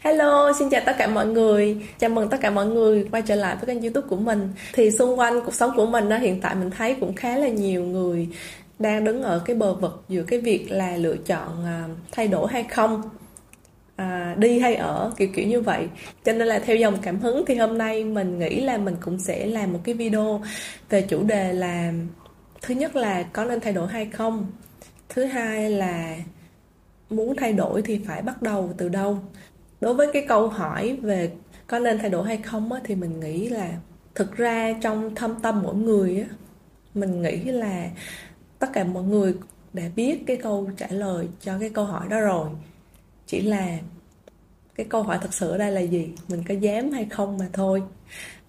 Hello, xin chào tất cả mọi người. Chào mừng tất cả mọi người quay trở lại với kênh YouTube của mình. Thì xung quanh cuộc sống của mình đó, hiện tại mình thấy cũng khá là nhiều người đang đứng ở cái bờ vực giữa cái việc là lựa chọn à, thay đổi hay không à, đi hay ở kiểu kiểu như vậy cho nên là theo dòng cảm hứng thì hôm nay mình nghĩ là mình cũng sẽ làm một cái video về chủ đề là thứ nhất là có nên thay đổi hay không thứ hai là muốn thay đổi thì phải bắt đầu từ đâu đối với cái câu hỏi về có nên thay đổi hay không á, thì mình nghĩ là thực ra trong thâm tâm mỗi người á, mình nghĩ là tất cả mọi người đã biết cái câu trả lời cho cái câu hỏi đó rồi. Chỉ là cái câu hỏi thật sự ở đây là gì mình có dám hay không mà thôi.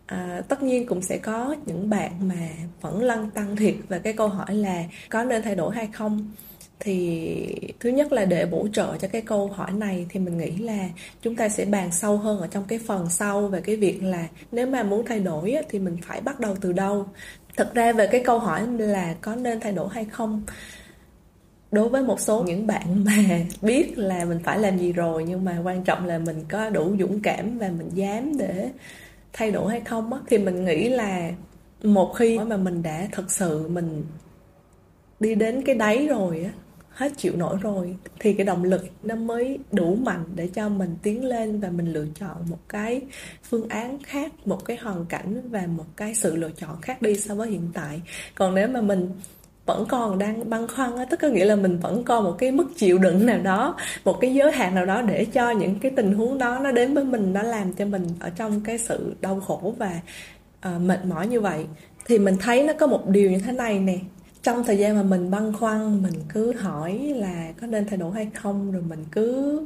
À, tất nhiên cũng sẽ có những bạn mà vẫn lăn tăng thiệt về cái câu hỏi là có nên thay đổi hay không thì thứ nhất là để bổ trợ cho cái câu hỏi này thì mình nghĩ là chúng ta sẽ bàn sâu hơn ở trong cái phần sau về cái việc là nếu mà muốn thay đổi thì mình phải bắt đầu từ đâu. Thật ra về cái câu hỏi là có nên thay đổi hay không, đối với một số những bạn mà biết là mình phải làm gì rồi, nhưng mà quan trọng là mình có đủ dũng cảm và mình dám để thay đổi hay không á, thì mình nghĩ là một khi mà mình đã thực sự mình đi đến cái đáy rồi á hết chịu nổi rồi. Thì cái động lực nó mới đủ mạnh để cho mình tiến lên và mình lựa chọn một cái phương án khác một cái hoàn cảnh và một cái sự lựa chọn khác đi so với hiện tại. Còn nếu mà mình vẫn còn đang băn khoăn á tức có nghĩa là mình vẫn còn một cái mức chịu đựng nào đó một cái giới hạn nào đó để cho những cái tình huống đó nó đến với mình nó làm cho mình ở trong cái sự đau khổ và uh, mệt mỏi như vậy thì mình thấy nó có một điều như thế này nè trong thời gian mà mình băn khoăn, mình cứ hỏi là có nên thay đổi hay không, rồi mình cứ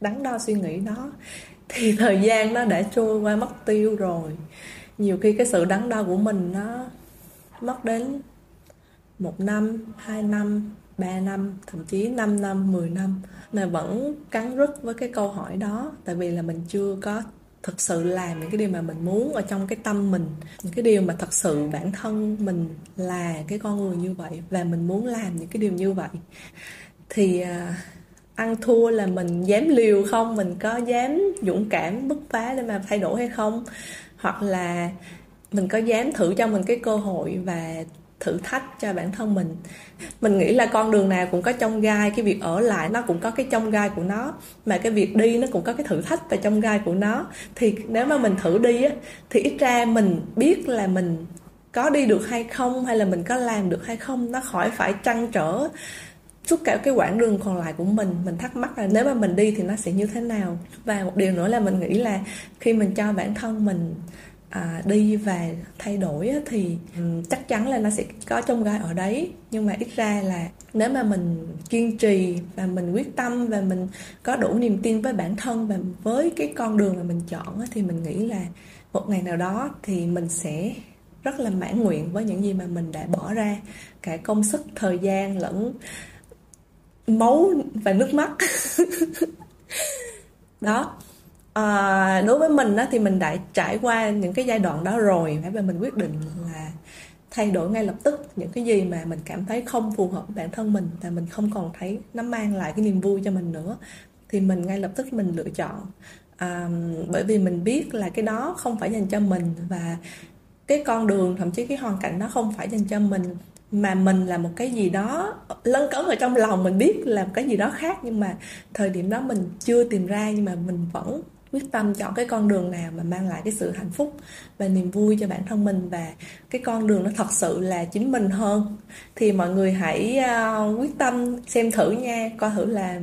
đắn đo suy nghĩ đó thì thời gian nó đã trôi qua mất tiêu rồi. Nhiều khi cái sự đắn đo của mình nó mất đến một năm, hai năm, ba năm, thậm chí 5 năm 10 năm mà vẫn cắn rứt với cái câu hỏi đó. Tại vì là mình chưa có thực sự làm những cái điều mà mình muốn ở trong cái tâm mình. Những cái điều mà thật sự bản thân mình là cái con người như vậy và mình muốn làm những cái điều như vậy. Thì à, ăn thua là mình dám liều không? Mình có dám dũng cảm bứt phá để mà thay đổi hay không? Hoặc là mình có dám thử cho mình cái cơ hội và thử thách cho bản thân mình. Mình nghĩ là con đường nào cũng có trong gai, cái việc ở lại nó cũng có cái trong gai của nó, mà cái việc đi nó cũng có cái thử thách và trong gai của nó. Thì nếu mà mình thử đi á, thì ít ra mình biết là mình có đi được hay không, hay là mình có làm được hay không, nó khỏi phải trăn trở suốt cả cái quãng đường còn lại của mình. Mình thắc mắc là nếu mà mình đi thì nó sẽ như thế nào? Và một điều nữa là mình nghĩ là khi mình cho bản thân mình à, đi và thay đổi á, thì um, chắc chắn là nó sẽ có trong gai ở đấy. Nhưng mà ít ra là nếu mà mình kiên trì và mình quyết tâm và mình có đủ niềm tin với bản thân và với cái con đường mà mình chọn á, thì mình nghĩ là một ngày nào đó thì mình sẽ rất là mãn nguyện với những gì mà mình đã bỏ ra. Cả công sức thời gian lẫn máu và nước mắt. Đó à, đối với mình đó thì mình đã trải qua những cái giai đoạn đó rồi. Và mình quyết định là thay đổi ngay lập tức những cái gì mà mình cảm thấy không phù hợp với bản thân mình và mình không còn thấy nó mang lại cái niềm vui cho mình nữa. Thì mình ngay lập tức mình lựa chọn. À, bởi vì mình biết là cái đó không phải dành cho mình và cái con đường thậm chí cái hoàn cảnh đó không phải dành cho mình mà mình là một cái gì đó lân cấn ở trong lòng mình biết là một cái gì đó khác. Nhưng mà thời điểm đó mình chưa tìm ra nhưng mà mình vẫn quyết tâm chọn cái con đường nào mà mang lại cái sự hạnh phúc và niềm vui cho bản thân mình. Và cái con đường nó thật sự là chính mình hơn. Thì mọi người hãy uh, quyết tâm xem thử nha coi thử là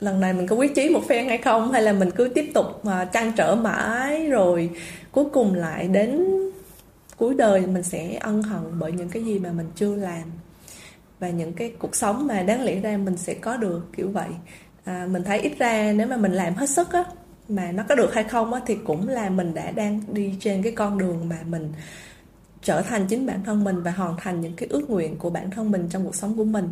lần này mình có quyết chí một phen hay không hay là mình cứ tiếp tục uh, trăn trở mãi rồi cuối cùng lại đến cuối đời mình sẽ ân hận bởi những cái gì mà mình chưa làm. Và những cái cuộc sống mà đáng lẽ ra mình sẽ có được kiểu vậy. À, mình thấy ít ra nếu mà mình làm hết sức á mà nó có được hay không á, thì cũng là mình đã đang đi trên cái con đường mà mình trở thành chính bản thân mình và hoàn thành những cái ước nguyện của bản thân mình trong cuộc sống của mình.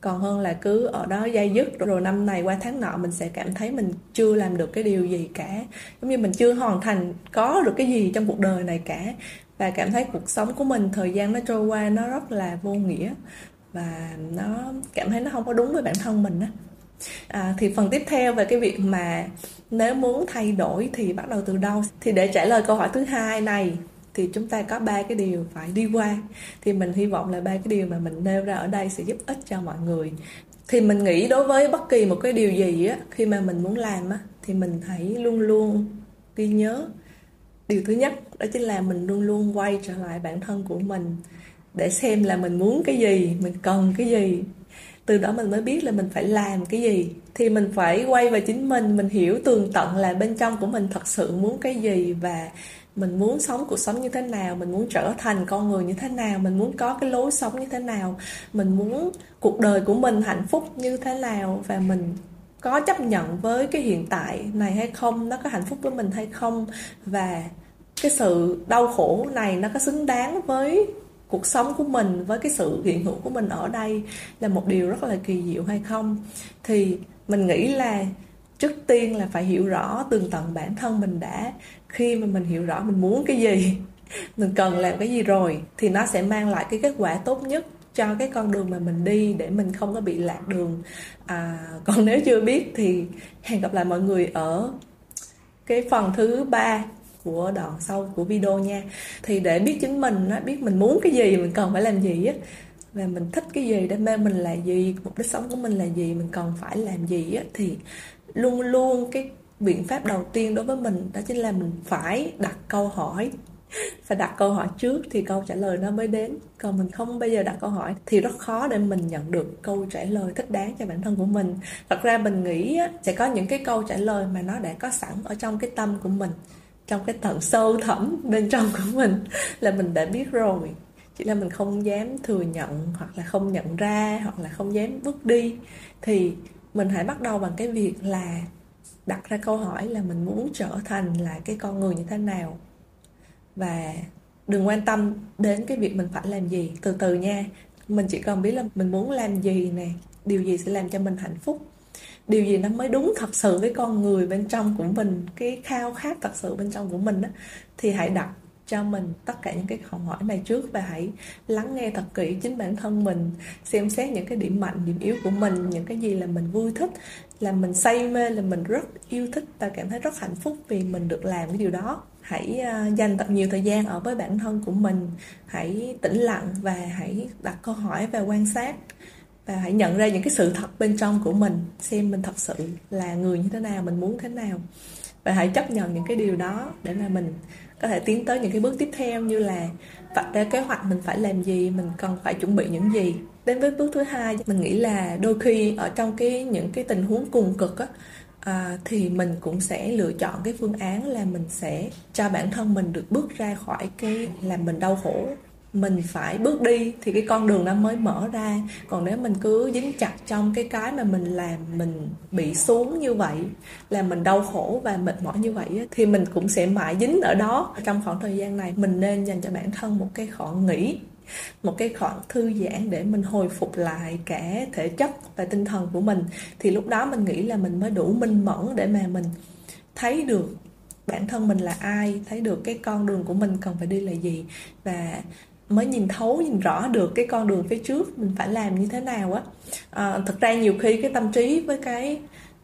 Còn hơn là cứ ở đó dây dứt rồi năm này qua tháng nọ mình sẽ cảm thấy mình chưa làm được cái điều gì cả. Giống như mình chưa hoàn thành có được cái gì trong cuộc đời này cả. Và cảm thấy cuộc sống của mình thời gian nó trôi qua nó rất là vô nghĩa. Và nó cảm thấy nó không có đúng với bản thân mình á à, thì phần tiếp theo về cái việc mà nếu muốn thay đổi thì bắt đầu từ đâu? Thì để trả lời câu hỏi thứ hai này thì chúng ta có ba cái điều phải đi qua. Thì mình hy vọng là ba cái điều mà mình nêu ra ở đây sẽ giúp ích cho mọi người. Thì mình nghĩ đối với bất kỳ một cái điều gì á khi mà mình muốn làm á thì mình hãy luôn luôn ghi nhớ. Điều thứ nhất đó chính là mình luôn luôn quay trở lại bản thân của mình để xem là mình muốn cái gì mình cần cái gì từ đó mình mới biết là mình phải làm cái gì. Thì mình phải quay về chính mình mình hiểu tường tận là bên trong của mình thật sự muốn cái gì và mình muốn sống cuộc sống như thế nào, mình muốn trở thành con người như thế nào, mình muốn có cái lối sống như thế nào, mình muốn cuộc đời của mình hạnh phúc như thế nào và mình có chấp nhận với cái hiện tại này hay không, nó có hạnh phúc với mình hay không và cái sự đau khổ này nó có xứng đáng với cuộc sống của mình với cái sự hiện hữu của mình ở đây là một điều rất là kỳ diệu hay không? Thì mình nghĩ là trước tiên là phải hiểu rõ tường tận bản thân mình đã. Khi mà mình hiểu rõ mình muốn cái gì mình cần làm cái gì rồi thì nó sẽ mang lại cái kết quả tốt nhất cho cái con đường mà mình đi để mình không có bị lạc đường. À, còn nếu chưa biết thì hẹn gặp lại mọi người ở cái phần thứ ba của đoạn sau của video nha. Thì để biết chính mình biết mình muốn cái gì, mình cần phải làm gì á, và mình thích cái gì đam mê mình là gì, mục đích sống của mình là gì, mình cần phải làm gì á, thì luôn luôn cái biện pháp đầu tiên đối với mình đó chính là mình phải đặt câu hỏi. Phải đặt câu hỏi trước thì câu trả lời nó mới đến. Còn mình không bây giờ đặt câu hỏi thì rất khó để mình nhận được câu trả lời thích đáng cho bản thân của mình. Thật ra mình nghĩ sẽ có những cái câu trả lời mà nó đã có sẵn ở trong cái tâm của mình trong cái tận sâu thẳm bên trong của mình là mình đã biết rồi. Chỉ là mình không dám thừa nhận hoặc là không nhận ra hoặc là không dám bước đi. Thì mình hãy bắt đầu bằng cái việc là đặt ra câu hỏi là mình muốn trở thành là cái con người như thế nào. Và đừng quan tâm đến cái việc mình phải làm gì. Từ từ nha. Mình chỉ cần biết là mình muốn làm gì nè. Điều gì sẽ làm cho mình hạnh phúc điều gì nó mới đúng thật sự với con người bên trong của mình cái khao khát thật sự bên trong của mình đó, thì hãy đặt cho mình tất cả những cái câu hỏi này trước và hãy lắng nghe thật kỹ chính bản thân mình xem xét những cái điểm mạnh điểm yếu của mình những cái gì là mình vui thích là mình say mê là mình rất yêu thích và cảm thấy rất hạnh phúc vì mình được làm cái điều đó. Hãy à, dành thật nhiều thời gian ở với bản thân của mình hãy tĩnh lặng và hãy đặt câu hỏi và quan sát và hãy nhận ra những cái sự thật bên trong của mình xem mình thật sự là người như thế nào mình muốn thế nào. Và hãy chấp nhận những cái điều đó để mà mình có thể tiến tới những cái bước tiếp theo như là vạch ra kế hoạch mình phải làm gì mình cần phải chuẩn bị những gì. Đến với bước thứ hai mình nghĩ là đôi khi ở trong cái những cái tình huống cùng cực á à, thì mình cũng sẽ lựa chọn cái phương án là mình sẽ cho bản thân mình được bước ra khỏi cái làm mình đau khổ mình phải bước đi thì cái con đường nó mới mở ra. Còn nếu mình cứ dính chặt trong cái cái mà mình làm mình bị xuống như vậy là mình đau khổ và mệt mỏi như vậy thì mình cũng sẽ mãi dính ở đó. Trong khoảng thời gian này, mình nên dành cho bản thân một cái khoảng nghỉ, một cái khoảng thư giãn để mình hồi phục lại cả thể chất và tinh thần của mình. Thì lúc đó mình nghĩ là mình mới đủ minh mẫn để mà mình thấy được bản thân mình là ai, thấy được cái con đường của mình cần phải đi là gì. Và mới nhìn thấu nhìn rõ được cái con đường phía trước mình phải làm như thế nào á. À, thực ra nhiều khi cái tâm trí với cái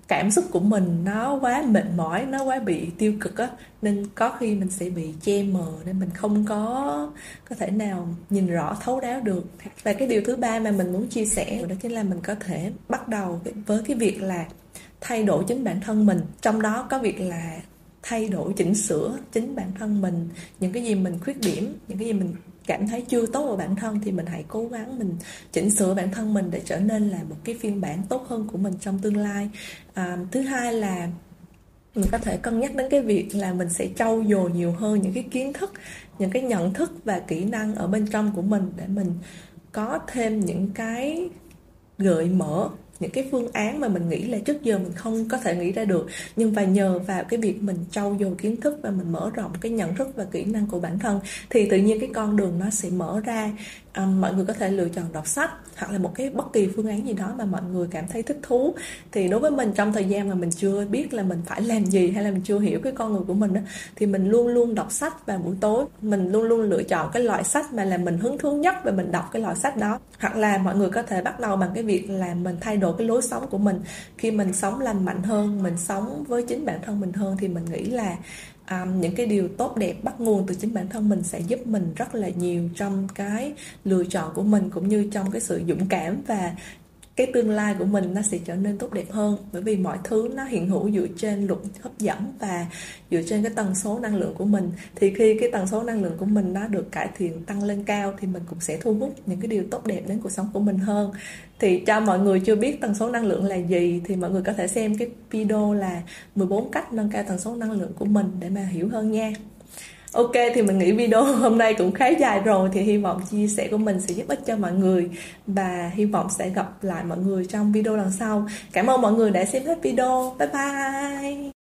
cảm xúc của mình nó quá mệt mỏi nó quá bị tiêu cực á nên có khi mình sẽ bị che mờ nên mình không có có thể nào nhìn rõ thấu đáo được. Và cái điều thứ ba mà mình muốn chia sẻ đó chính là mình có thể bắt đầu với cái việc là thay đổi chính bản thân mình. Trong đó có việc là thay đổi chỉnh sửa chính bản thân mình những cái gì mình khuyết điểm những cái gì mình cảm thấy chưa tốt ở bản thân thì mình hãy cố gắng mình chỉnh sửa bản thân mình để trở nên là một cái phiên bản tốt hơn của mình trong tương lai. À, thứ hai là mình có thể cân nhắc đến cái việc là mình sẽ trau dồi nhiều hơn những cái kiến thức những cái nhận thức và kỹ năng ở bên trong của mình để mình có thêm những cái gợi mở những cái phương án mà mình nghĩ là trước giờ mình không có thể nghĩ ra được. Nhưng và nhờ vào cái việc mình trau dồi kiến thức và mình mở rộng cái nhận thức và kỹ năng của bản thân, thì tự nhiên cái con đường nó sẽ mở ra um, mọi người có thể lựa chọn đọc sách hoặc là một cái bất kỳ phương án gì đó mà mọi người cảm thấy thích thú. Thì đối với mình trong thời gian mà mình chưa biết là mình phải làm gì hay là mình chưa hiểu cái con người của mình đó, thì mình luôn luôn đọc sách vào buổi tối. Mình luôn luôn lựa chọn cái loại sách mà là mình hứng thú nhất và mình đọc cái loại sách đó. Hoặc là mọi người có thể bắt đầu bằng cái việc là mình thay đổi cái lối sống của mình. Khi mình sống lành mạnh hơn mình sống với chính bản thân mình hơn thì mình nghĩ là um, những cái điều tốt đẹp bắt nguồn từ chính bản thân mình sẽ giúp mình rất là nhiều trong cái lựa chọn của mình cũng như trong cái sự dũng cảm và cái tương lai của mình nó sẽ trở nên tốt đẹp hơn. Bởi vì mọi thứ nó hiện hữu dựa trên luật hấp dẫn và dựa trên cái tần số năng lượng của mình. Thì khi cái tần số năng lượng của mình nó được cải thiện, tăng lên cao thì mình cũng sẽ thu hút những cái điều tốt đẹp đến cuộc sống của mình hơn. Thì cho mọi người chưa biết tần số năng lượng là gì thì mọi người có thể xem cái video là 14 cách nâng cao tần số năng lượng của mình để mà hiểu hơn nha. Ok, thì mình nghĩ video hôm nay cũng khá dài rồi, thì hy vọng chia sẻ của mình sẽ giúp ích cho mọi người và hy vọng sẽ gặp lại mọi người trong video lần sau. Cảm ơn mọi người đã xem hết video. Bye bye.